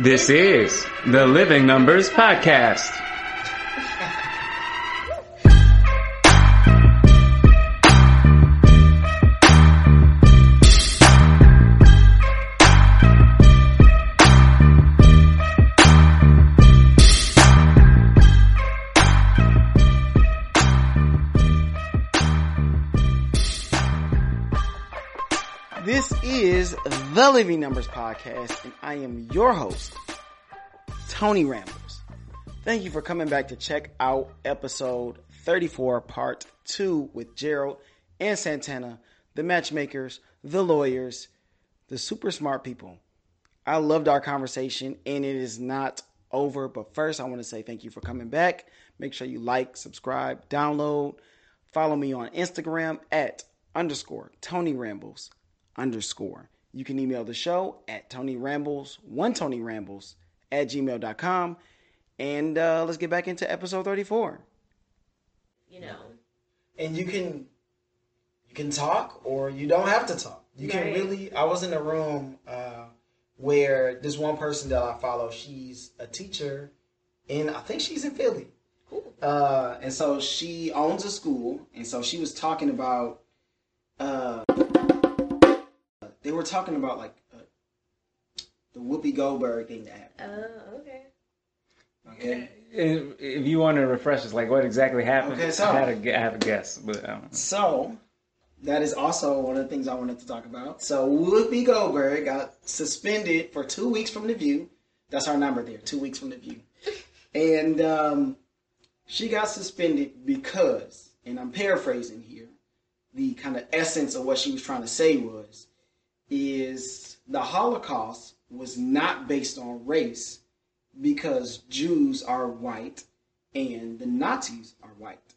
This is the Living Numbers Podcast. The Living Numbers Podcast, and I am your host, Tony Rambles. Thank you for coming back to check out episode 34, part 2 with Gerald and Santana, the matchmakers, the lawyers, the super smart people. I loved our conversation, and it is not over. But first, I want to say thank you for coming back. Make sure you like, subscribe, download, follow me on Instagram at underscore Tony Rambles underscore. You can email the show at Tony Rambles, one Tony Rambles at gmail.com. And uh, let's get back into episode 34. you know. And you can you can talk or you don't have to talk. You can really I was in a room uh, where this one person that I follow, she's a teacher and I think she's in Philly. Cool. Uh, and so she owns a school, and so she was talking about. Uh, they were talking about like uh, the Whoopi Goldberg thing that happened. Oh, okay. Okay, If, if you want to refresh us, like what exactly happened, Okay, so- I, had a, gu- have a guess, but um, so that is also one of the things I wanted to talk about. So Whoopi Goldberg got suspended for two weeks from the View. That's our number there, two weeks from the View, and um, she got suspended because, and I'm paraphrasing here, the kind of essence of what she was trying to say was, is the Holocaust was not based on race because Jews are white and the Nazis are white.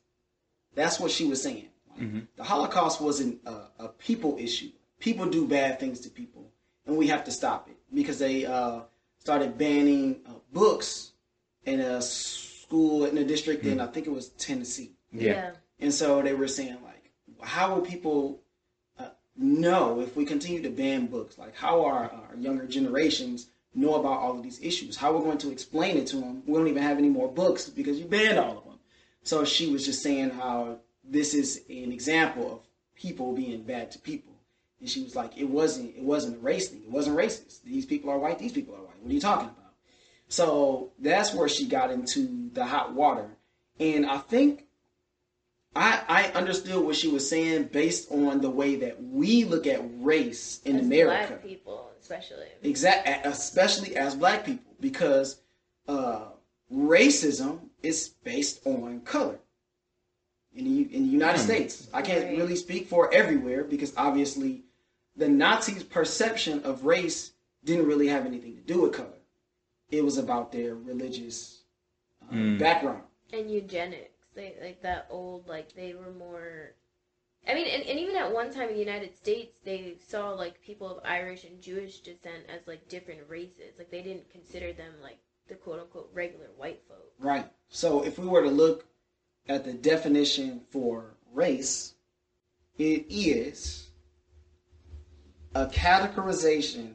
That's what she was saying. Like, The Holocaust wasn't a, a people issue. People do bad things to people, and we have to stop it because they uh, started banning uh, books in a school in a district in I think it was Tennessee. yeah. And so they were saying like, how will people know if we continue to ban books? Like, how are our younger generations know about all of these issues? How we're going to explain it to them? We don't even have any more books because you banned all of them. So she was just saying how this is an example of people being bad to people. And she was like, it wasn't, it wasn't a race thing. It wasn't racist. These people are white. These people are white. What are you talking about? So that's where she got into the hot water. And I think I, I understood what she was saying based on the way that we look at race in As America. Black people, especially. Exact, especially as black people, because uh, racism is based on color. In the, in the United States, I can't Right. really speak for everywhere because obviously the Nazis' perception of race didn't really have anything to do with color. It was about their religious uh, Mm. background. And eugenics. They like that old like they were more I mean, and, and even at one time in the United States, they saw like people of Irish and Jewish descent as like different races. Like they didn't consider them like the quote unquote regular white folk. Right. So if we were to look at the definition for race, it is a categorization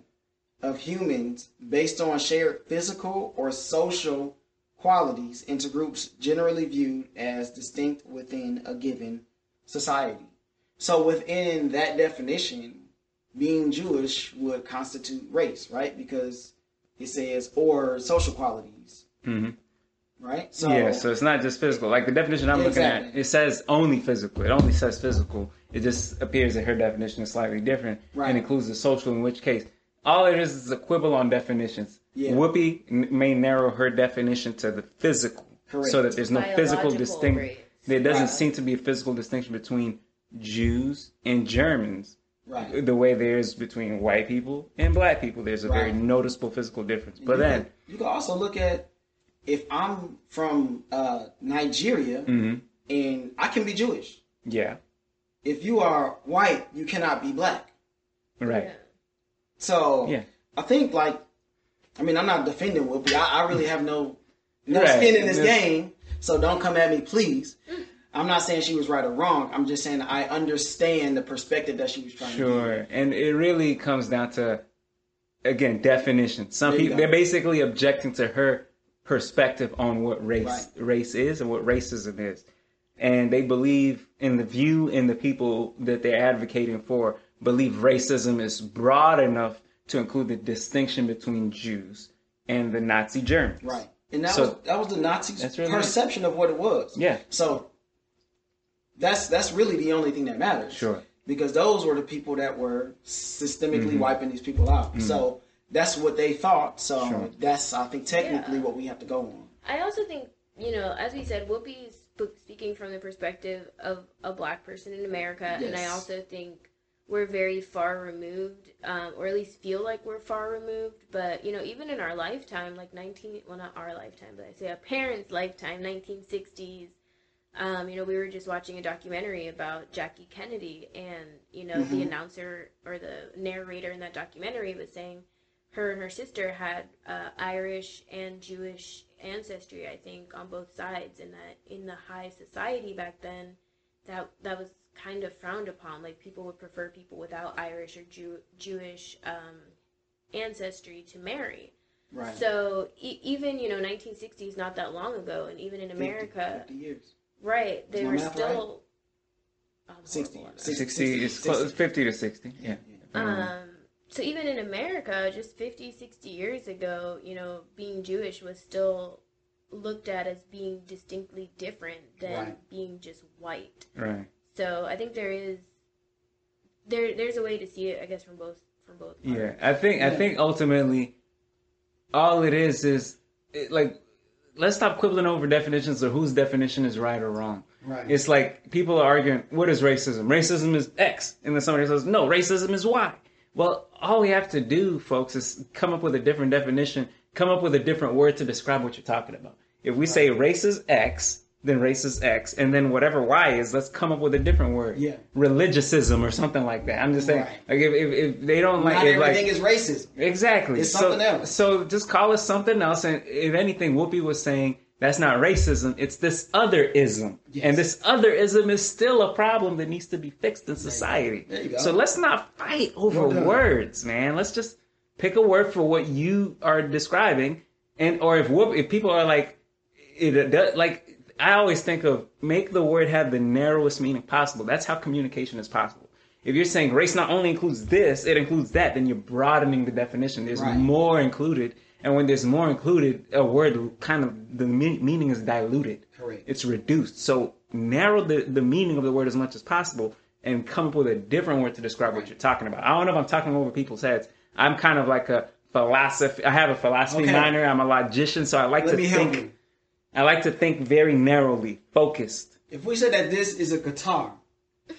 of humans based on shared physical or social qualities into groups generally viewed as distinct within a given society. So within that definition, being Jewish would constitute race, right? Because it says or social qualities, Mhm. right? So yeah, so it's not just physical. Like the definition I'm looking at, it says only physical. It only says physical. It just appears that her definition is slightly different Right. and includes the social. In which case, all it is is a quibble on definitions. Yeah. Whoopi n- may narrow her definition to the physical, Correct. so that there's no physical distinction. race. There doesn't Right. seem to be a physical distinction between Jews and Germans. right. The way there is between white people and black people, there's a very noticeable physical difference. But you then, can, you can also look at if I'm from uh, Nigeria mhm, and I can be Jewish. yeah, If you are white, you cannot be black. right, Yeah. So Yeah. I think like, I mean, I'm not defending Whoopi. I, I really have no no Right. skin in this This- game. So don't come at me, please. Mm. I'm not saying she was right or wrong. I'm just saying I understand the perspective that she was trying to Sure, and it really comes down to again definition. Some people go. they're basically objecting to her perspective on what race Right. race is and what racism is, and they believe in the view and the people that they're advocating for believe racism is broad enough to include the distinction between Jews and the Nazi Germans. Right. And that So- was that was the Nazis' really- perception of what it was. Yeah. So that's that's really the only thing that matters. Sure. Because those were the people that were systemically Mm-hmm. wiping these people out. So that's what they thought. So Sure. that's I think technically Yeah. what we have to go on. I also think, you know, as we said, Whoopi's sp- speaking from the perspective of a black person in America, and I also think we're very far removed, um, or at least feel like we're far removed. But you know, even in our lifetime, like nineteen, well, not our lifetime, but I say our parents' lifetime, nineteen sixties. Um, you know, we were just watching a documentary about Jackie Kennedy, and you know, the announcer or the narrator in that documentary was saying her and her sister had uh, Irish and Jewish ancestry, I think, on both sides, and that in the high society back then, that that was kind of frowned upon. Like people would prefer people without Irish or Jew- Jewish um, ancestry to marry. Right. So e- even you know 1960s, not that long ago, and even in America, 50 years. right, they were still. I'm 60. horrible at math. 60. 60 is close, 50 to 60. Yeah. Um, so even in America, just 50, 60 years ago, you know, being Jewish was still looked at as being distinctly different than Right. being just white. Right. So I think there is there there's a way to see it, I guess, from both from both. Yeah. I think I think ultimately, all it is is it, like, let's stop quibbling over definitions or whose definition is right or wrong. Right. It's like people are arguing, what is racism? Racism is X, and then somebody says, no, racism is Y. Well, all we have to do, folks, is come up with a different definition, come up with a different word to describe what you're talking about. If we say race is X, then racist X, and then whatever Y is, let's come up with a different word. Yeah. Religiosism or something like that. I'm just saying, Right. like if, if, if they don't like Not it, like everything is racism. Exactly. It's so, something else. So just call it something else. And if anything, Whoopi was saying that's not racism. It's this otherism. Yes. And this otherism is still a problem that needs to be fixed in society. There you go. So let's not fight over Well done. words, man. Let's just pick a word for what you are describing. And, or if Whoop, if people are like, it, it does- like, I always think of make the word have the narrowest meaning possible. That's how communication is possible. If you're saying race not only includes this, it includes that, then you're broadening the definition. There's Right. more included. And when there's more included, a word kind of, the me- meaning is diluted. Correct. It's reduced. So narrow the, the meaning of the word as much as possible and come up with a different word to describe what you're talking about. I don't know if I'm talking over people's heads. I'm kind of like a philosophy. I have a philosophy Okay. minor. I'm a logician, so I like Let to think. I like to think very narrowly, focused. If we said that this is a guitar,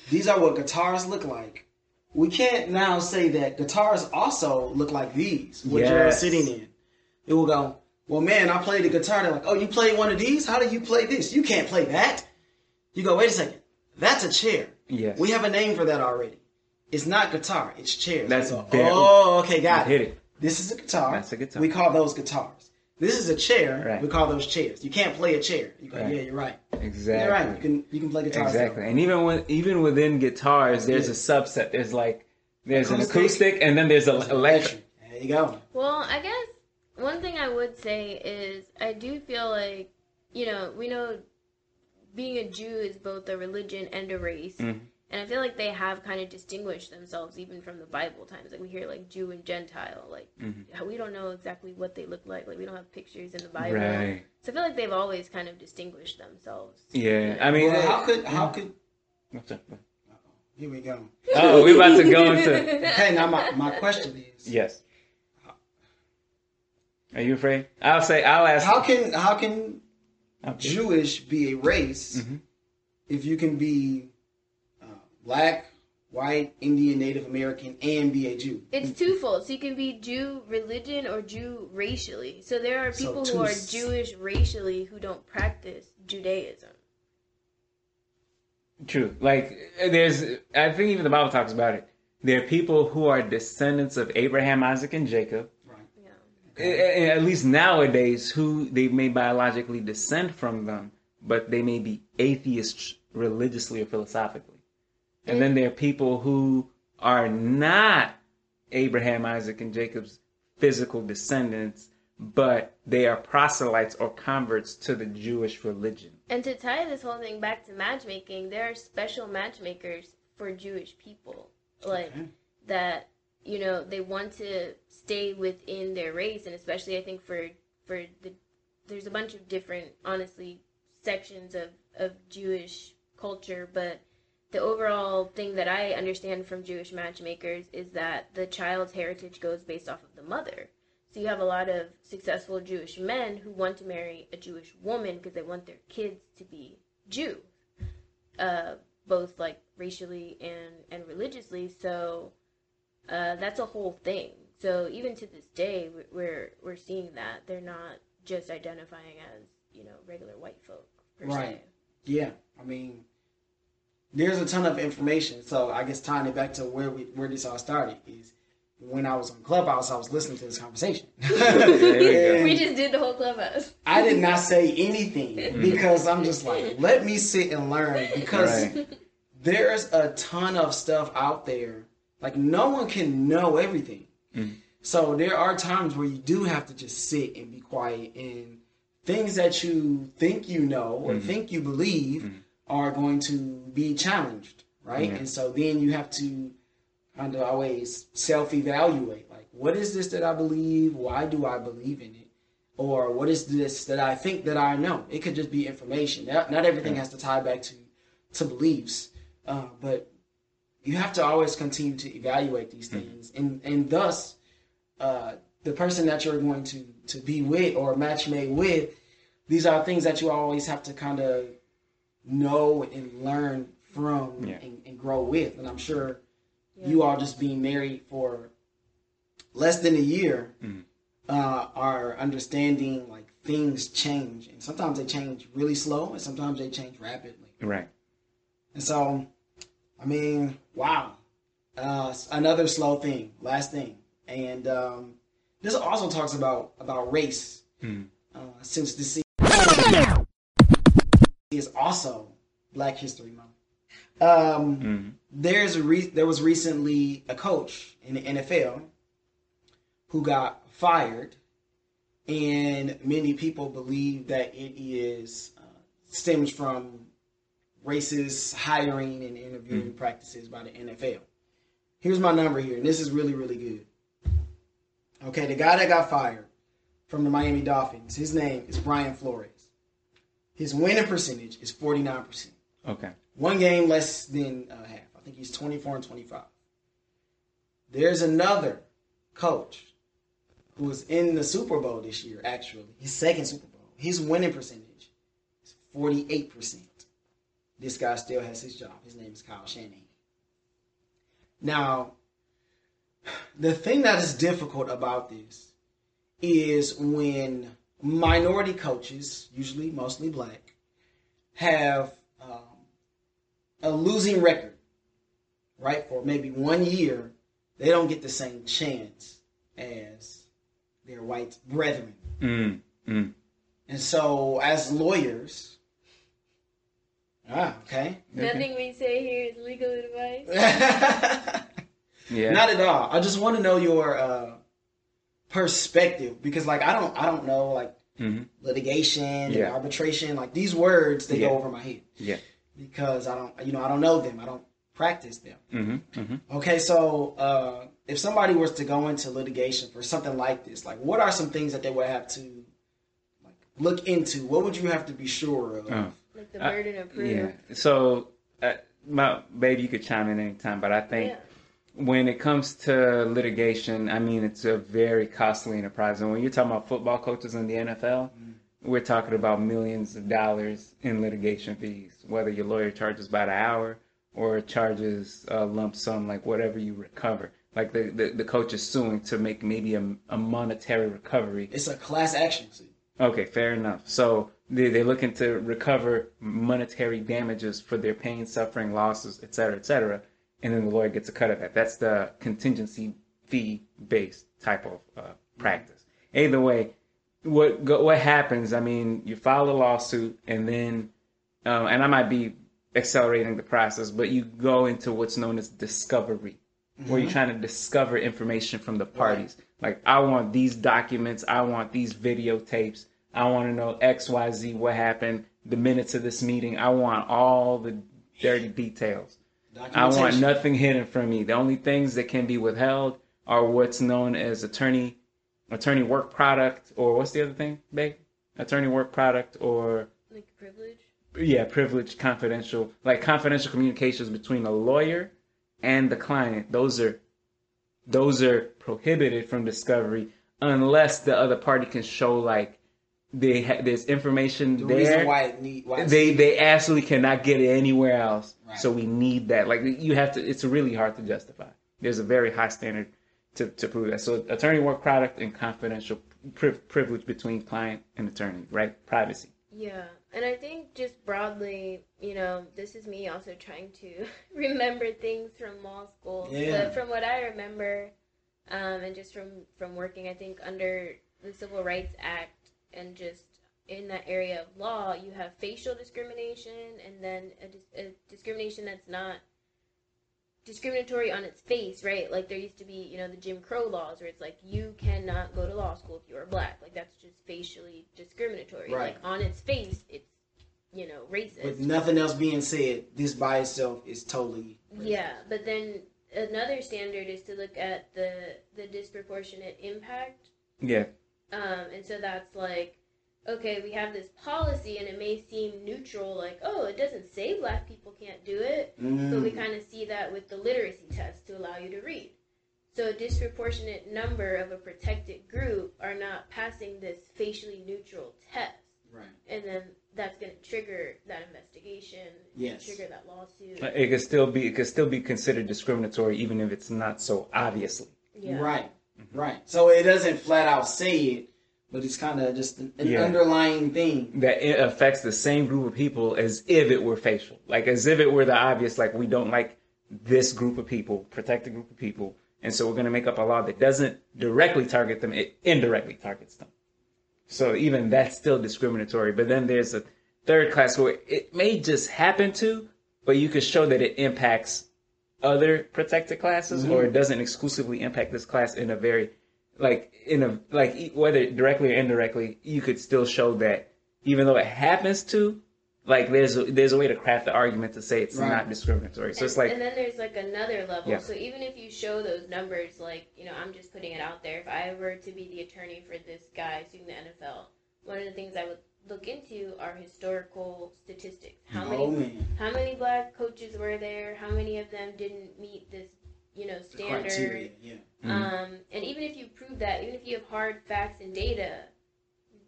these are what guitars look like. We can't now say that guitars also look like these, you're Yes. sitting in. It will go, well, man, I played the guitar. They're like, oh, you played one of these? How do you play this? You can't play that. You go, wait a second. That's a chair. Yes. We have a name for that already. It's not guitar. It's chairs. That's go, very- oh, okay, got it. hit it. This is a guitar. That's a guitar. We call those guitars. This is a chair. Right. We call those chairs. You can't play a chair. You go, Right. yeah, you're right. Exactly. You're right. You can you can play guitars. Exactly. And even when even within guitars, there's a subset. There's like there's an Acoustic. acoustic, and then there's a electric. Electric. There you go. Well, I guess one thing I would say is I do feel like, you know, we know being a Jew is both a religion and a race. Mhm. And I feel like they have kind of distinguished themselves even from the Bible times. Like we hear like Jew and Gentile. Like Mhm. we don't know exactly what they look like. Like we don't have pictures in the Bible. Right. So I feel like they've always kind of distinguished themselves. Yeah. I mean, Well, how could how could What's up? here we go. Oh, we're about to go into hey, now my, my question is yes. Are you afraid? I'll say I'll ask. how can how can Okay. Jewish be a race Mhm. if you can be black, white, Indian, Native American, and be a Jew? It's twofold. So you can be Jew religion or Jew racially. So there are people two who are s- Jewish racially who don't practice Judaism. True. Like there's, I think even the Bible talks about it. There are people who are descendants of Abraham, Isaac, and Jacob. Right. Yeah. A- a- At least nowadays, who they may biologically descend from them, but they may be atheists religiously or philosophically. And then there are people who are not Abraham, Isaac, and Jacob's physical descendants, but they are proselytes or converts to the Jewish religion. And to tie this whole thing back to matchmaking, there are special matchmakers for Jewish people. Like Okay. that, you know, they want to stay within their race and especially I think for for the there's a bunch of different honestly sections of of Jewish culture, but the overall thing that I understand from Jewish matchmakers is that the child's heritage goes based off of the mother. So you have a lot of successful Jewish men who want to marry a Jewish woman because they want their kids to be Jew, uh, both like racially and and religiously. So uh, that's a whole thing. So even to this day, we- we're we're seeing that they're not just identifying as you know regular white folk. Right. Se. Yeah, I mean, there's a ton of information. So I guess tying it back to where we where this all started is when I was on Clubhouse, I was listening to this conversation. We just did the whole clubhouse. I did not say anything because I'm just like, let me sit and learn because Right. there's a ton of stuff out there. Like no one can know everything. Mhm. So there are times where you do have to just sit and be quiet and things that you think you know or Mhm. think you believe Mhm. Are going to be challenged, right? Yeah. And so then you have to kind of always self-evaluate like what is this that I believe? Why do I believe in it? Or what is this that I think that I know? It could just be information. Not, not everything has to tie back to to beliefs, uh, but you have to always continue to evaluate these things, and and thus, uh, the person that you're going to to be with or match made with, these are things that you always have to kind of know and learn from Yeah. and, and grow with. And I'm sure Yeah. you all just being married for less than a year Mhm. uh, are understanding like things change, and sometimes they change really slow, and sometimes they change rapidly. Right. And so, I mean, wow. Uh, another slow thing, last thing, and um, this also talks about about race, Mhm. uh, since this is also Black History Month. Um, Mhm. there's a re- there was recently a coach in the NFL who got fired, and many people believe that it is uh, stems from racist hiring and interviewing practices by the NFL. Here's my number here, and this is really really good. Okay, the guy that got fired from the Miami Dolphins, his name is Brian Flores. His winning percentage is 49%. Okay. One game less than uh, half. I think he's 24 and 25. There's another coach who was in the Super Bowl this year, actually. His second Super Bowl. His winning percentage is 48%. This guy still has his job. His name is Kyle Shanahan. Now, the thing that is difficult about this is when minority coaches, usually mostly black, have um, a losing record, right? For maybe one year, they don't get the same chance as their white brethren. Mm. Mm. And so, as lawyers, ah, okay. Nothing we say here is legal advice. Yeah. Not at all. I just want to know your uh, perspective because, like, I don't, I don't know, like, hmm litigation and arbitration, like these words, they Yeah. go over my head Yeah. because I don't, you know, I don't know them. I don't practice them. hmm hmm Okay, so uh, if somebody was to go into litigation for something like this, like, what are some things that they would have to like look into? What would you have to be sure of? Oh. Like the Uh, burden of proof. Yeah. So, uh, my baby, you could chime in anytime, but I think Yeah. When it comes to litigation, I mean, it's a very costly enterprise. And when you're talking about football coaches in the NFL, mm-hmm. we're talking about millions of dollars in litigation fees, whether your lawyer charges by the hour or charges a lump sum, like whatever you recover. Like the, the, the coach is suing to make maybe a, a monetary recovery It's a class action suit. Okay, fair enough. So they, they're looking to recover monetary damages for their pain, suffering, losses, et cetera, et cetera. And then the lawyer gets a cut of that. That's the contingency fee based type of uh, practice. Either way, what go, what happens? I mean, you file a lawsuit, and then, um, and I might be accelerating the process, but you go into what's known as discovery. where you're trying to discover information from the parties. Like, I want these documents, I want these videotapes, I want to know X, Y, Z, what happened, the minutes of this meeting. I want all the dirty details. I want nothing hidden from me. The only things that can be withheld are what's known as attorney attorney work product or what's the other thing, babe? Attorney work product or Like privilege. yeah, privilege, confidential like confidential communications between a lawyer and the client. Those are those are prohibited from discovery unless the other party can show like they ha- there's information the there reason why it need why it's- they they absolutely cannot get it anywhere else. Right. So we need that. Like you have to. It's really hard to justify. There's a very high standard to, to prove that. So attorney work product and confidential pri- privilege between client and attorney, right? Privacy. Yeah, and I think just broadly, you know, this is me also trying to remember things from law school. Yeah. But from what I remember, um, and just from from working, I think under the Civil Rights Act and just in that area of law, you have facial discrimination and then a, a discrimination that's not discriminatory on its face, right? Like there used to be, you know, the Jim Crow laws where it's like you cannot go to law school if you are black. Like that's just facially discriminatory. Right. Like on its face, it's you know racist. with nothing else being said, this by itself is totally Yeah, but then another standard is to look at the the disproportionate impact. Yeah. Um, and so that's like, okay, we have this policy, and it may seem neutral, like, oh, it doesn't say black people can't do it, but we Mm. kind of see that with the literacy test to allow you to read. So a disproportionate number of a protected group are not passing this facially neutral test, right. and then that's going to trigger that investigation, Yes. trigger that lawsuit. It could still be. It could still be considered discriminatory, even if it's not so obviously. Yeah. Right. Mm-hmm. Right. So it doesn't flat out say it, but it's kind of just an, Yeah. underlying thing. That it affects the same group of people as if it were facial, like as if it were the obvious. Like we don't like this group of people, protect a group of people, and so we're going to make up a law that doesn't directly target them; it indirectly targets them. So even that's still discriminatory. But then there's a third class where it may just happen to, but you could show that it impacts other protected classes, or it doesn't exclusively impact this class in a very, like in a like e- whether directly or indirectly, you could still show that even though it happens to, like there's a, there's a way to craft the argument to say it's Right. not discriminatory. So and, it's like and then there's like another level. Yeah. So even if you show those numbers, like you know, I'm just putting it out there. If I were to be the attorney for this guy suing the NFL, one of the things I would look into are historical statistics. How many Oh how many black coaches were there? How many of them didn't meet this you know standard? criteria. Yeah. Mhm. Um, and even if you prove that, even if you have hard facts and data,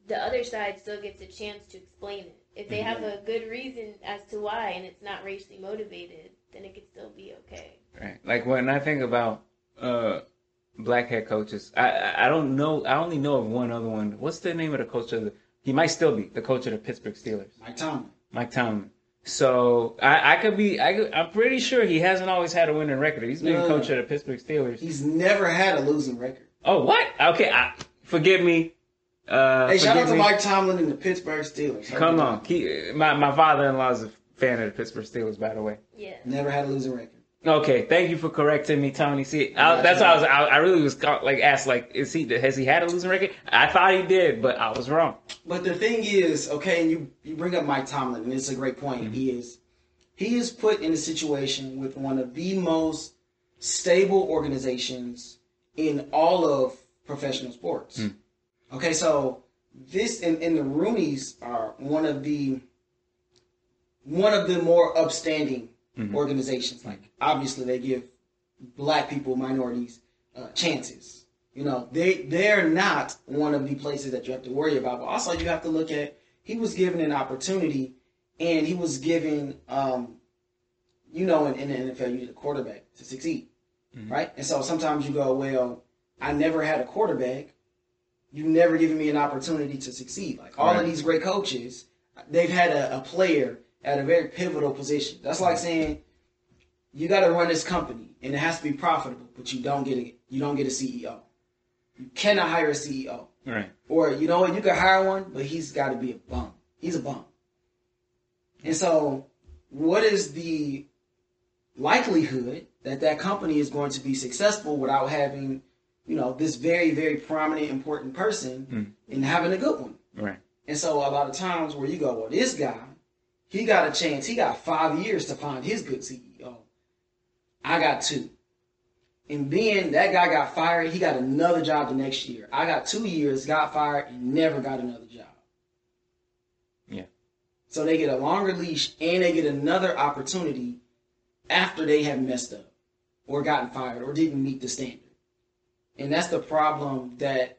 the other side still gets a chance to explain it. If they have a good reason as to why and it's not racially motivated, then it could still be okay. Right. Like when I think about uh black head coaches, I I I don't know. I only know of one other one. What's the name of the coach of the? He might still be the coach of the Pittsburgh Steelers, Mike Tomlin. Mike Tomlin. So I, I could be. I could, I'm pretty sure he hasn't always had a winning record. He's been No, no, coach no. of the Pittsburgh Steelers. He's never had a losing record. Oh what? Okay. I, forgive me. Uh, Hey, shout out to me. Mike Tomlin and the Pittsburgh Steelers. Hope Come on. Keep, my my father in law is a fan of the Pittsburgh Steelers, by the way. Yeah. Never had a losing record. Okay, thank you for correcting me, Tony. See, I, that's why I was. I, I really was like asked, like, is he has he had a losing record? I thought he did, but I was wrong. But the thing is, okay, and you you bring up Mike Tomlin, and it's a great point. Mm-hmm. He is he is put in a situation with one of the most stable organizations in all of professional sports. Mm. Okay, so this and, and the Rooneys are one of the one of the more upstanding Mhm. organizations. Like obviously they give black people, minorities, uh, chances. You know, they they're not one of the places that you have to worry about. But also you have to look at he was given an opportunity and he was given um, you know, in, in the NFL you need a quarterback to succeed. Right? And so sometimes you go, Well, I never had a quarterback. You've never given me an opportunity to succeed. Like all of these great coaches, they've had a, a player at a very pivotal position. That's like mm-hmm. saying you got to run this company and it has to be profitable, but you don't get a you don't get a CEO. You cannot hire a CEO, Right. or you know what? You can hire one, but he's got to be a bum. He's a bum. And so, what is the likelihood that that company is going to be successful without having, you know, this very, very prominent, important person hmm. and having a good one. Right. And so a lot of times where you go, well, this guy, he got a chance. He got five years to find his good CEO. I got two. And then that guy got fired. He got another job the next year. I got two years, got fired, and never got another job. Yeah. So they get a longer leash and they get another opportunity after they have messed up or gotten fired or didn't meet the standard. And that's the problem that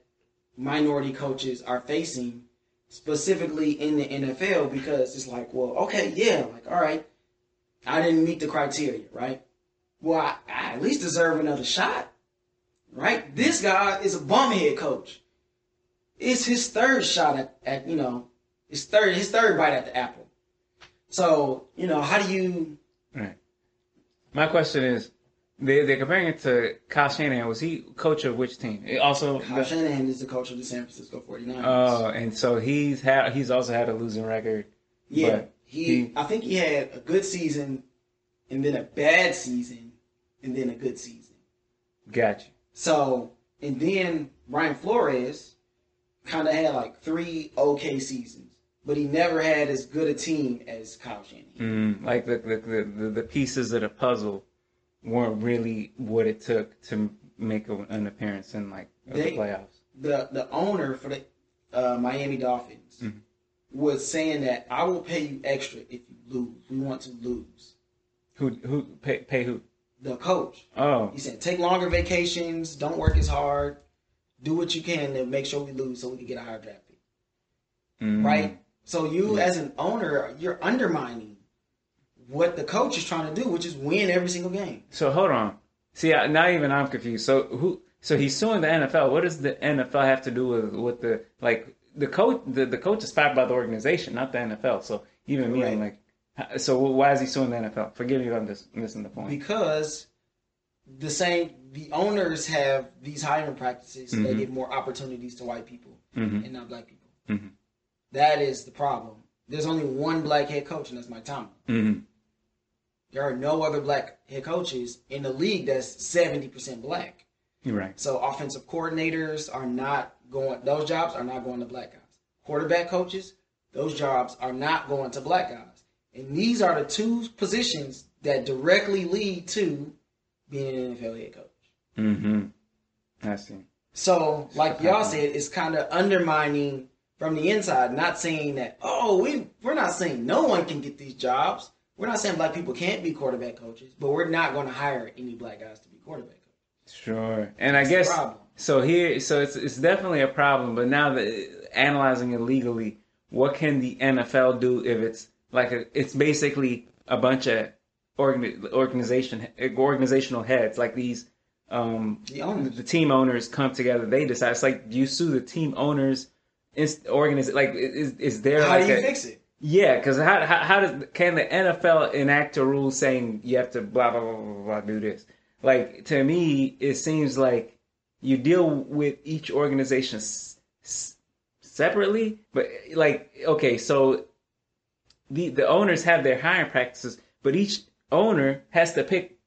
minority coaches are facing specifically in the NFL because it's like, well, okay, yeah, like, all right, I didn't meet the criteria, right? Well, I, I at least deserve another shot, right? This guy is a bum head coach. It's his third shot at, at you know, his third his third bite at the apple. So, you know, how do you Right. My question is, they they're comparing it to Kyle Shanahan. Was he coach of which team? It also. Kyle Shanahan is the coach of the San Francisco 49ers. Oh, and so he's had he's also had a losing record. yeah. He, he- I think he had a good season and then a bad season and then a good season. Gotcha. So, and then Brian Flores kind of had like three okay seasons, but he never had as good a team as Kyle Shanahan. Mm, like the the, the the the pieces of the puzzle weren't really what it took to make a, an appearance in like They- the playoffs. The the owner for the uh, Miami Dolphins Mhm. was saying that I will pay you extra if you lose. We want to lose. Who who pay, pay who? The coach. Oh, He said, take longer vacations, don't work as hard, do what you can to make sure we lose so we can get a higher draft pick. mm, Right? So you Yeah. as an owner, you're undermining what the coach is trying to do, which is win every single game. So hold on. See, I, now even I'm confused. So who? So he's suing the NFL. What does the NFL have to do with with the like the coach? The, the coach is fired by the organization, not the NFL. So even me, I'm like, so why is he suing the NFL? Forgive me if I'm just missing the point. Because the same the owners have these hiring practices that Mhm. give more opportunities to white people hmm and not black people. Mhm. That is the problem. There's only one black head coach, and that's Mike Tomlin. There are no other black head coaches in the league that's 70% black. You're right. So offensive coordinators are not going; those jobs are not going to black guys. Quarterback coaches, those jobs are not going to black guys. And these are the two positions that directly lead to being an NFL head coach. hmm I see. So, like y'all said, it's kind of undermining from the inside. Not saying that oh, we we're not saying no one can get these jobs. We're not saying black people can't be quarterback coaches, but we're not going to hire any black guys to be quarterback coaches. Sure. And I guess so. Here, so it's it's definitely a problem. But now that analyzing it legally, what can the NFL do if it's like a, it's basically a bunch of organ, organization organizational heads like these um The owners. the team owners come together they decide it's like you sue the team owners it's organiz like is is there How like do you a, fix it? Yeah because how, how how does can the NFL enact a rule saying you have to blah blah blah blah, blah do this like to me it seems like you deal with each organization s- s- separately but like okay so the the owners have their hiring practices but each owner has to pick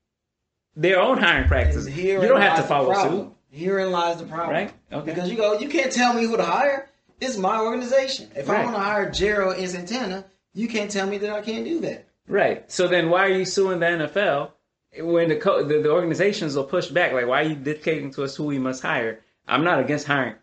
their own hiring practices you don't have to follow suit Herein lies the problem. Right? Okay. Because you go, you can't tell me who to hire. It's my organization. If I want to hire Gerald and Santana, you can't tell me that I can't do that. Right. So then why are you suing the NFL when the, co- the the organizations will push back? Like, why are you dictating to us who we must hire? I'm not against hiring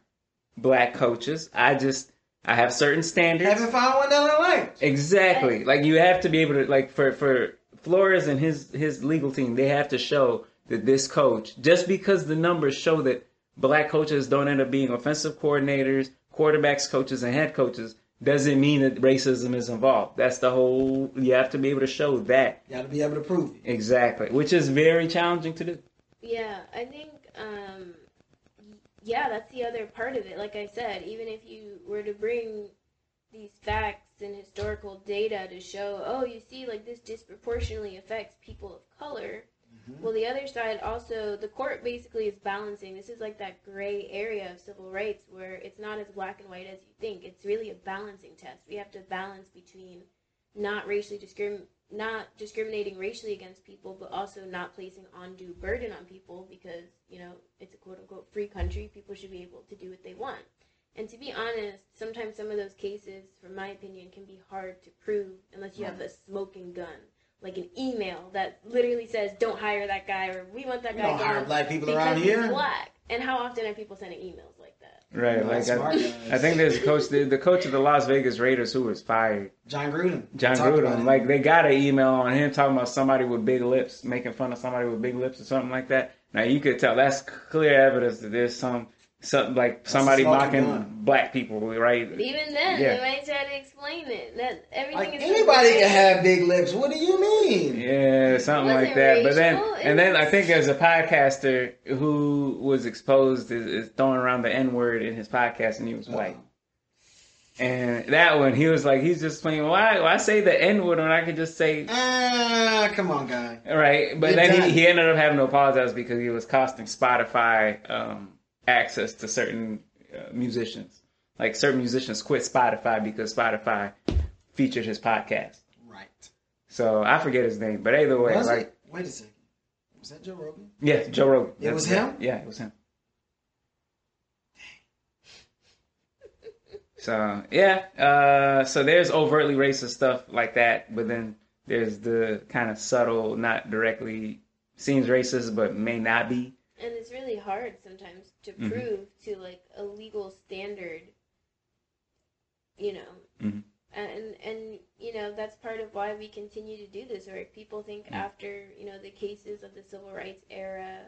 black coaches. I just I have certain standards. Haven't found one that I like. Exactly. Like you have to be able to like for for Flores and his his legal team, they have to show that this coach just because the numbers show that black coaches don't end up being offensive coordinators, quarterbacks coaches and head coaches doesn't mean that racism is involved. That's the whole you have to be able to show that. You got to be able to prove it. Exactly, which is very challenging to do. Yeah, I think, um, yeah, that's the other part of it. Like I said, even if you were to bring these facts and historical data to show, oh, you see, like this disproportionately affects people of color. Mm-hmm. Well, the other side also, the court basically is balancing. This is like that gray area of civil rights where it's not as black and white as you think. It's really a balancing test. We have to balance between not racially discrim- not discriminating racially against people, but also not placing undue burden on people because, you know, it's a quote unquote free country. People should be able to do what they want. And to be honest, sometimes some of those cases, from my opinion, can be hard to prove unless you have a smoking gun. Like an email that literally says, don't hire that guy, or we want that We guy don't hire gone black people around he's here. black. And how often are people sending emails like that? Right. Like I. I think there's a coach, the, the coach of the Las Vegas Raiders who was fired. Jon Gruden. Jon Gruden. Like they got an email on him talking about somebody with big lips, making fun of somebody with big lips or something like that. Now you could tell that's clear evidence that there's some something like somebody mocking gun. black people, right? Even then, Yeah. they might try to explain it. That everything like is anybody so can have big lips. What do you mean? Yeah, something wasn't like that. But then, it and then I think there's a podcaster who was exposed as, as throwing around the N word in his podcast, and he was white. And that one, he was like, he's just playing. Why? Why say the N word when I could just say Ah, come on, guy. right? But Good then he, he ended up having to apologize because he was costing Spotify um, access to certain uh, musicians. Like certain musicians quit Spotify because Spotify featured his podcast. Right. So I forget his name, but either way, Was like. it? Wait a second. Was that Joe Rogan? Yeah, Joe Rogan. It was That's- him? Yeah, it was him. So yeah, uh, so there's overtly racist stuff like that, but then there's the kind of subtle, not directly seems racist but may not be. And it's really hard sometimes to Mhm. prove to like a legal standard, you know. Mhm. And and you know that's part of why we continue to do this. Right? People think Mm. after you know the cases of the civil rights era,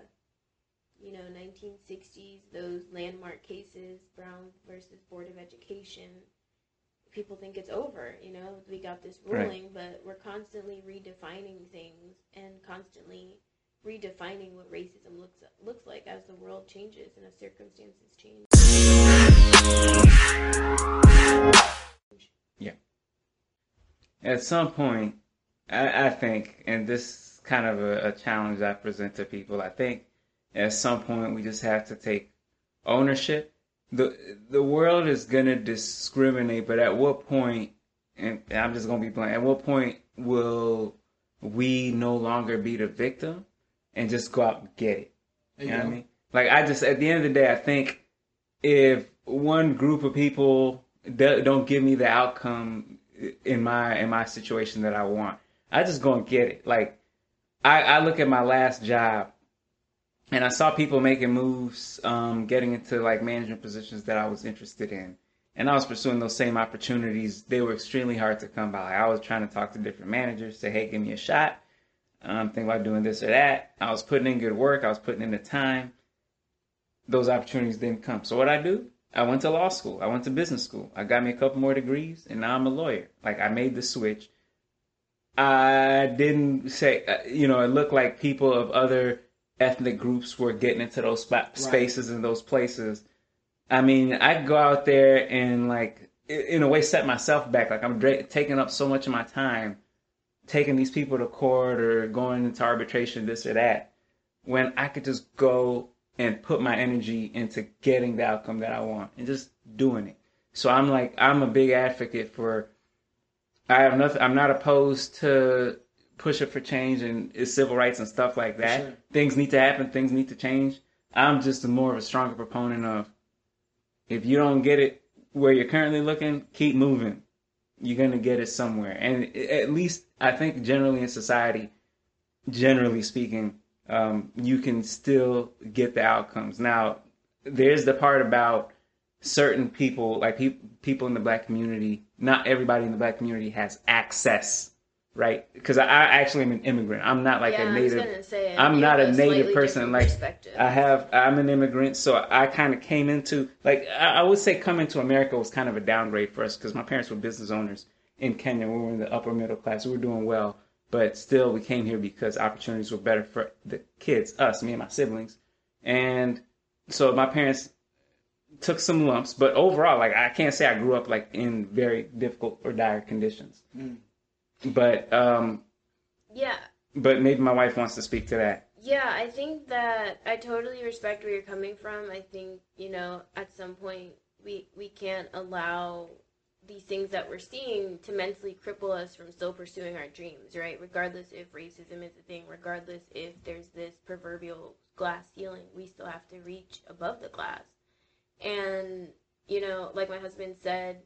you know, 1960s, those landmark cases, Brown versus Board of Education. People think it's over. You know, we got this Right. ruling, but we're constantly redefining things and constantly redefining what racism looks looks like as the world changes and as circumstances change. Yeah. At some point, I, I think, and this is kind of a, a challenge I present to people. I think at some point we just have to take ownership. the The world is gonna discriminate, but at what point? And I'm just gonna be blunt. At what point will we no longer be the victim and just go out and get it? You you know what I mean? Like I just at the end of the day, I think if one group of people do- don't give me the outcome in my in my situation that I want, I just go and get it. Like I, I look at my last job and I saw people making moves, um, getting into like management positions that I was interested in. And I was pursuing those same opportunities. They were extremely hard to come by. I was trying to talk to different managers, say, hey, give me a shot. I'm thinking about doing this or that. I was putting in good work. I was putting in the time. Those opportunities didn't come. So what I do? I went to law school. I went to business school. I got me a couple more degrees, and now I'm a lawyer. Like I made the switch. I didn't say, uh, you know, it looked like people of other ethnic groups were getting into those spa- spaces and those places. I mean, I go out there and like, in a way, set myself back. Like I'm dra- taking up so much of my time, taking these people to court or going into arbitration, this or that, when I could just go and put my energy into getting the outcome that I want and just doing it. So I'm like, I'm a big advocate for. I have nothing. I'm not opposed to push pushing for change and civil rights and stuff like that. sure. Things need to happen. Things need to change. I'm just a more of a stronger proponent of if you don't get it where you're currently looking, keep moving. You're gonna get it somewhere. And at least I think generally in society, generally speaking, um, you can still get the outcomes. Now, there's the part about certain people, like pe- people in the black community. Not everybody in the black community has access, right? Because I, I actually am an immigrant. I'm not like yeah, a I was native. gonna say. I'm not a native person, like. I have. I'm an immigrant, so I kind of came into like I I would say coming to America was kind of a downgrade for us because my parents were business owners in Kenya. We were in the upper middle class. We were doing well, but still we came here because opportunities were better for the kids, us, me and my siblings, and so my parents took some lumps. But overall, like I can't say I grew up like in very difficult or dire conditions. Mm. But um, yeah, but maybe my wife wants to speak to that. Yeah, I think that I totally respect where you're coming from. I think, you know, at some point we we can't allow these things that we're seeing to mentally cripple us from still pursuing our dreams, right? Regardless if racism is a thing, regardless if there's this proverbial glass ceiling, we still have to reach above the glass. And, you know, like my husband said,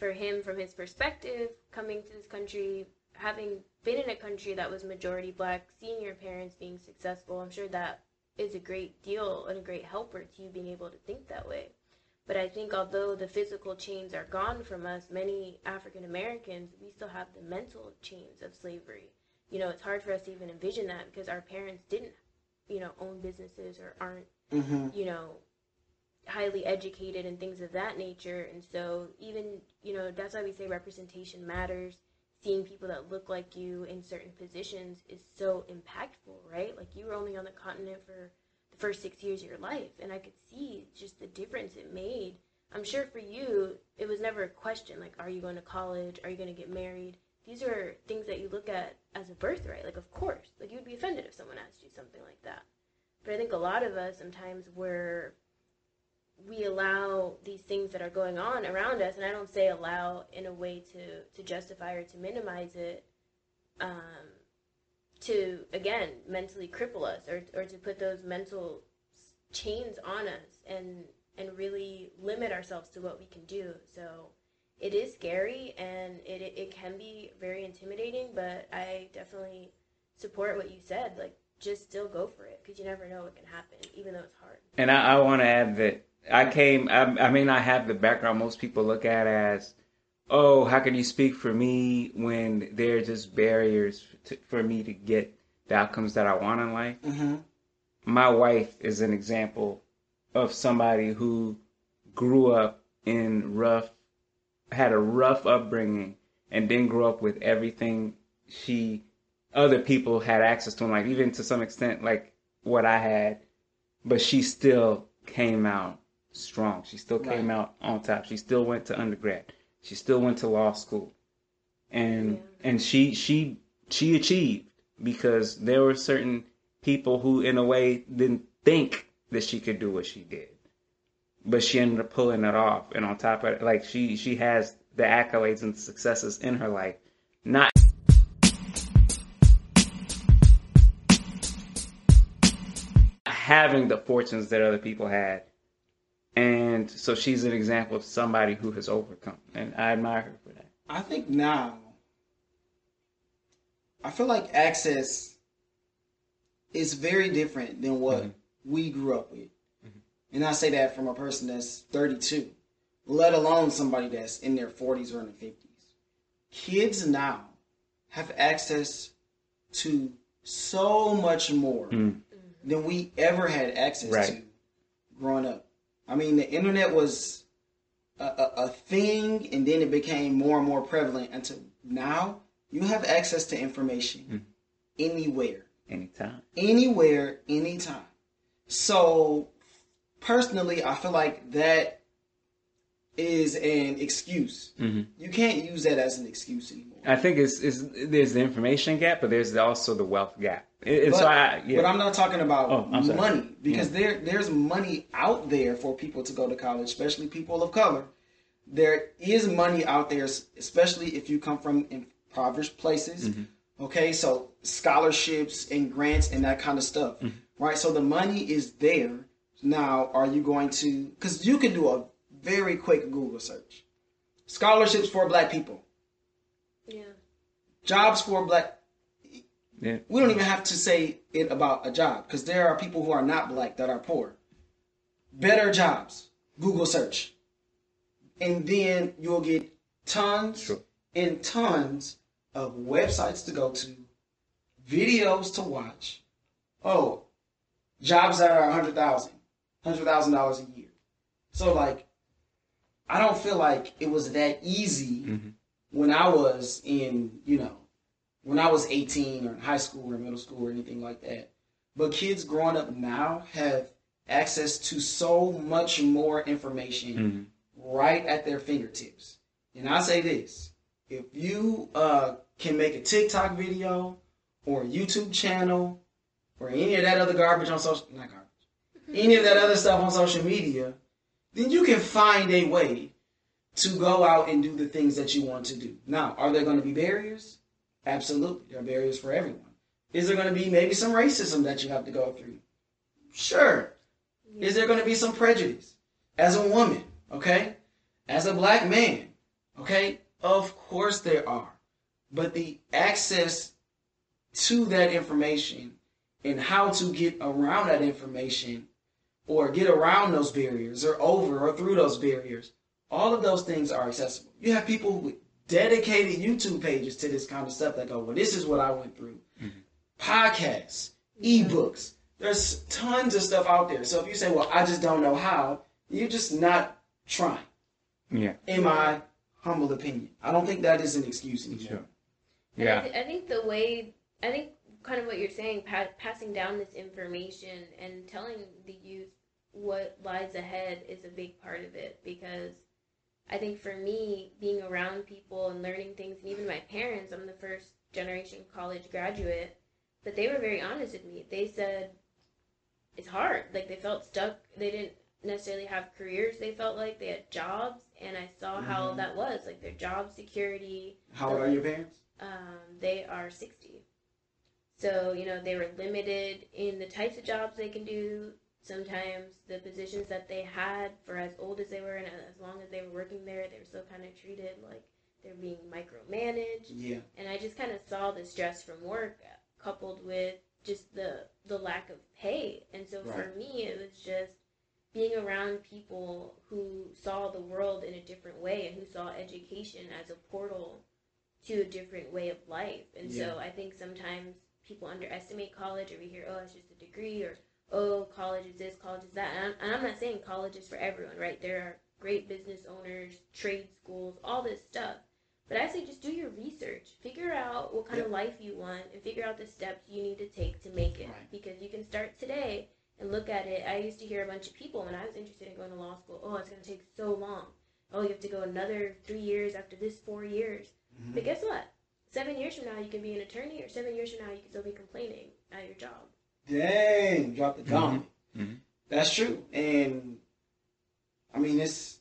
for him, from his perspective, coming to this country, having been in a country that was majority black, seeing your parents being successful, I'm sure that is a great deal and a great helper to you being able to think that way. But I think although the physical chains are gone from us, many African Americans, we still have the mental chains of slavery. You know, it's hard for us to even envision that because our parents didn't, you know, own businesses or aren't, Mm-hmm. you know, highly educated and things of that nature. And so even, you know, that's why we say representation matters. Seeing people that look like you in certain positions is so impactful, right? Like you were only on the continent for the first six years of your life, and I could see just the difference it made. I'm sure for you, it was never a question like, are you going to college? Are you going to get married? These are things that you look at as a birthright. Like, of course, like you would be offended if someone asked you something like that. But I think a lot of us sometimes we're we allow these things that are going on around us, and I don't say allow in a way to to justify or to minimize it, um, to again mentally cripple us or or to put those mental chains on us and and really limit ourselves to what we can do. So it is scary and it it, can be very intimidating, but I definitely support what you said. Like just still go for it because you never know what can happen, even though it's hard. And I, I want to add that I came. I, I may not have the background most people look at as, oh, how can you speak for me when there are just barriers to, for me to get the outcomes that I want in life. Mm-hmm. My wife is an example of somebody who grew up in rough, had a rough upbringing, and then grew up with everything she, other people had access to, in life, even to some extent like what I had, but she still came out strong. She still came Right. out on top. She still went to undergrad. She still went to law school, and Yeah. and she she she achieved because there were certain people who, in a way, didn't think that she could do what she did, but she ended up pulling it off. And on top of it, like she she has the accolades and successes in her life, not having the fortunes that other people had. And so she's an example of somebody who has overcome, and I admire her for that. I think now, I feel like access is very different than what Mhm. we grew up with. And I say that from a person that's 32, let alone somebody that's in their 40s or in their 50s. Kids now have access to so much more Mm. than we ever had access Right. to growing up. I mean, the internet was a, a, a thing, and then it became more and more prevalent until now you have access to information Mm. anywhere, Anytime. anywhere, anytime. So, personally, I feel like that is an excuse. hmm You can't use that as an excuse anymore. I think it's, it's there's the information gap, but there's also the wealth gap. It, But, so I, yeah. but I'm not talking about Oh, money because there there's money out there for people to go to college, especially people of color. There is money out there, especially if you come from impoverished places. Mm-hmm. Okay, so scholarships and grants and that kind of stuff, Mm-hmm. right? So the money is there. Now, are you going to? Because you can do a very quick Google search. Scholarships for Black people, Yeah. jobs for Black yeah. we don't even have to say it about a job because there are people who are not black that are poor. Better jobs, Google search. And then you'll get tons Sure. and tons of websites to go to, videos to watch. Oh, jobs that are $100,000, $100,000 a year. So, like, I don't feel like it was that easy Mhm. when I was in, you know, when I was 18 or in high school or middle school or anything like that. But kids growing up now have access to so much more information Mhm. right at their fingertips. And I say this if you uh, can make a TikTok video or a YouTube channel or any of that other garbage on social, not garbage, any of that other stuff on social media, then you can find a way to go out and do the things that you want to do. Now, are there going to be barriers? Absolutely. There are barriers for everyone. Is there going to be maybe some racism that you have to go through? Sure. Is there going to be some prejudice? As a woman, okay? As a black man, okay? Of course there are. But the access to that information and how to get around that information or get around those barriers or over or through those barriers, all of those things are accessible. You have people with dedicated YouTube pages to this kind of stuff that go, well, this is what I went through. Mm-hmm. Podcasts, ebooks. There's tons of stuff out there. So if you say, well, I just don't know how, you're just not trying, Yeah. in my humble opinion. I don't think that is an excuse anymore. Sure. Yeah. I, th- I think the way, I think kind of what you're saying, pa- passing down this information and telling the youth what lies ahead is a big part of it because I think for me, being around people and learning things, and even my parents, I'm the first generation college graduate, but they were very honest with me. They said it's hard. Like they felt stuck. They didn't necessarily have careers. They felt like they had jobs, and I saw how Mhm. that was like their job security, How old are your parents? um, they are 60. So, you know, they were limited in the types of jobs they can do. Sometimes the positions that they had for as old as they were and as long as they were working there, they were still kind of treated like they're being micromanaged. Yeah. And I just kind of saw the stress from work coupled with just the the lack of pay. And so for me, it was just being around people who saw the world in a different way and who saw education as a portal to a different way of life. And Yeah. so I think sometimes people underestimate college or we hear, oh, it's just a degree or, oh, college is this, college is that. And I'm, and I'm not saying college is for everyone, right? There are great business owners, trade schools, all this stuff. But I say just do your research. Figure out what kind of life you want and figure out the steps you need to take to make it. Right. Because you can start today and look at it. I used to hear a bunch of people when I was interested in going to law school, oh, it's going to take so long. Oh, you have to go another three years after this four years. Mhm. But guess what? Seven years from now, you can be an attorney, or seven years from now, you can still be complaining at your job. Dang, drop the gauntlet. Mhm. That's true. And I mean, it's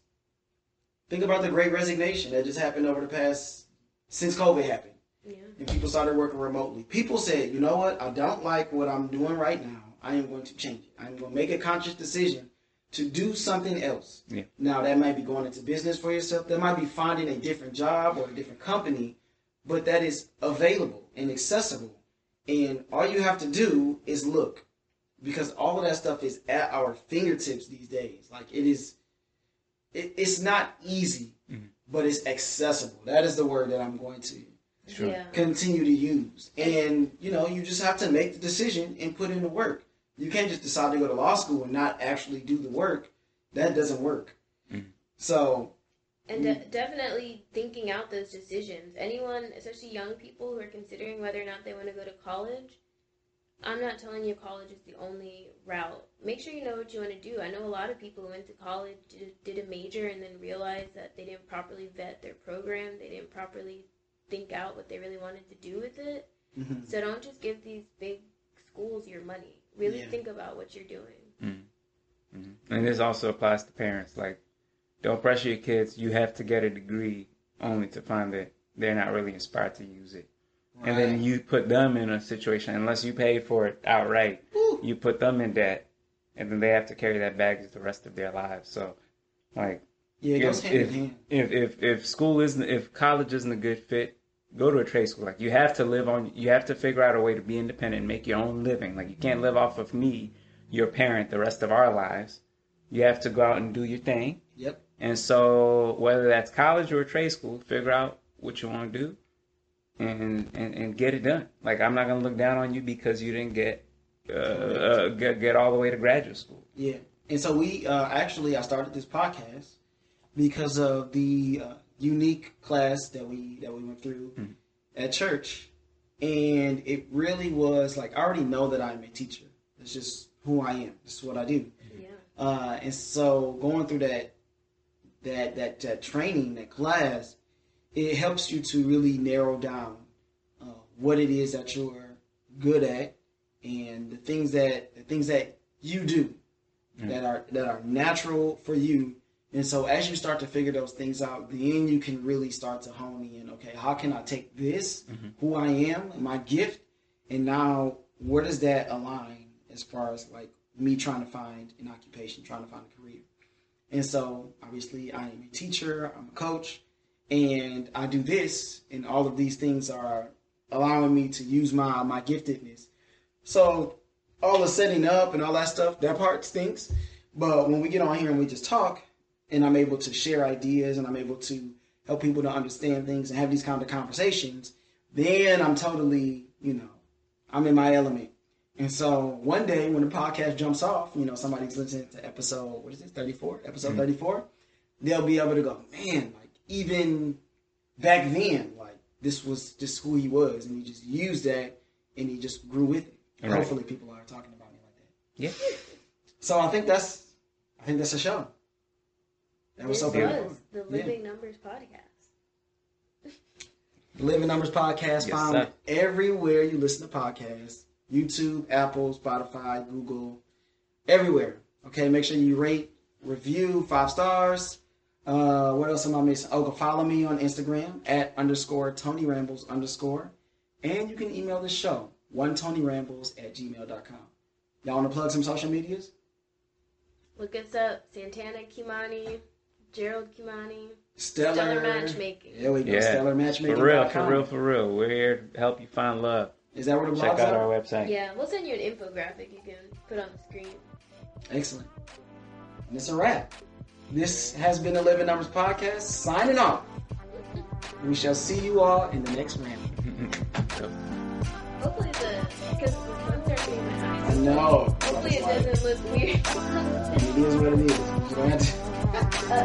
think about the great resignation that just happened over the past since COVID happened. Yeah. And people started working remotely. People said, you know what? I don't like what I'm doing right now. I am going to change it. I'm going to make a conscious decision to do something else. Yeah. Now, that might be going into business for yourself. That might be finding a different job or a different company, but that is available and accessible. And all you have to do is look because all of that stuff is at our fingertips these days. Like it is, it, it's not easy, Mhm. but it's accessible. That is the word that I'm going to Sure. Yeah. continue to use. And you know, you just have to make the decision and put in the work. You can't just decide to go to law school and not actually do the work. That doesn't work. Mhm. So And de- definitely thinking out those decisions. Anyone, especially young people who are considering whether or not they want to go to college, I'm not telling you college is the only route. Make sure you know what you want to do. I know a lot of people who went to college, did, did a major, and then realized that they didn't properly vet their program. They didn't properly think out what they really wanted to do with it. mhm. So don't just give these big schools your money. Really Yeah. think about what you're doing. Mhm. And this also applies to parents. Like, don't pressure your kids. You have to get a degree only to find that they're not really inspired to use it. And then you put them in a situation, unless you pay for it outright, Woo. you put them in debt. And then they have to carry that baggage the rest of their lives. So, like, yeah, if, if, if, if, if school isn't, if college isn't a good fit, go to a trade school. Like, you have to live on, you have to figure out a way to be independent and make your own living. Like, you can't live off of me, your parent, the rest of our lives. You have to go out and do your thing. Yep. And so, whether that's college or trade school, figure out what you want to do and, and, and get it done. Like, I'm not going to look down on you because you didn't get, uh, uh, get, get all the way to graduate school. Yeah. And so we uh, actually I started this podcast because of the uh, unique class that we that we went through Mhm. at church, and it really was like I already know that I'm a teacher. It's just who I am. This is what I do. Yeah. Uh, and so going through that that that that training, that class, it helps you to really narrow down uh, what it is that you're good at and the things that the things that you do Mm. that are that are natural for you And so as you start to figure those things out, then you can really start to hone in. Okay, how can I take this, Mhm. who I am, my gift, and now where does that align as far as like me trying to find an occupation, trying to find a career? And so obviously I am a teacher, I'm a coach, and I do this, and all of these things are allowing me to use my my giftedness. So all the setting up and all that stuff, that part stinks. But when we get on here and we just talk, and I'm able to share ideas and I'm able to help people to understand things and have these kind of conversations, then I'm totally, you know, I'm in my element. And so one day when the podcast jumps off, you know, somebody's listening to episode, what is it, 34? Episode Mhm. 34, they'll be able to go, man, like even back then, like this was just who he was. And he just used that and he just grew with it. Right. hopefully people are talking about me like that. Yeah. So I think that's, I think that's a show. That was this so was beautiful. the Yeah. Living Numbers podcast. The Living Numbers Podcast Yes, found sir. everywhere you listen to podcasts. YouTube, Apple, Spotify, Google, everywhere. Okay, make sure you rate, review, five stars. Uh, what else am I missing? Oh, go follow me on Instagram at underscore Tony Rambles underscore. And you can email the show, one Tony Rambles at gmail.com. Y'all want to plug some social medias? Look us up, Santana Kimani, Gerald Kimani, Stellar, Stellar Matchmaking. There we go. Yeah. Stellar Matchmaking. For real, for real, for real. We're here to help you find love. Is that where the Check blog's out at? our website. Yeah, we'll send you an infographic you can put on the screen. Excellent. And it's a wrap. This has been the Living Numbers Podcast. Signing off. We shall see you all in the next round. Hopefully the because the sun's are being I know. Hopefully it doesn't look weird. It is what it is. You don't have to. uh,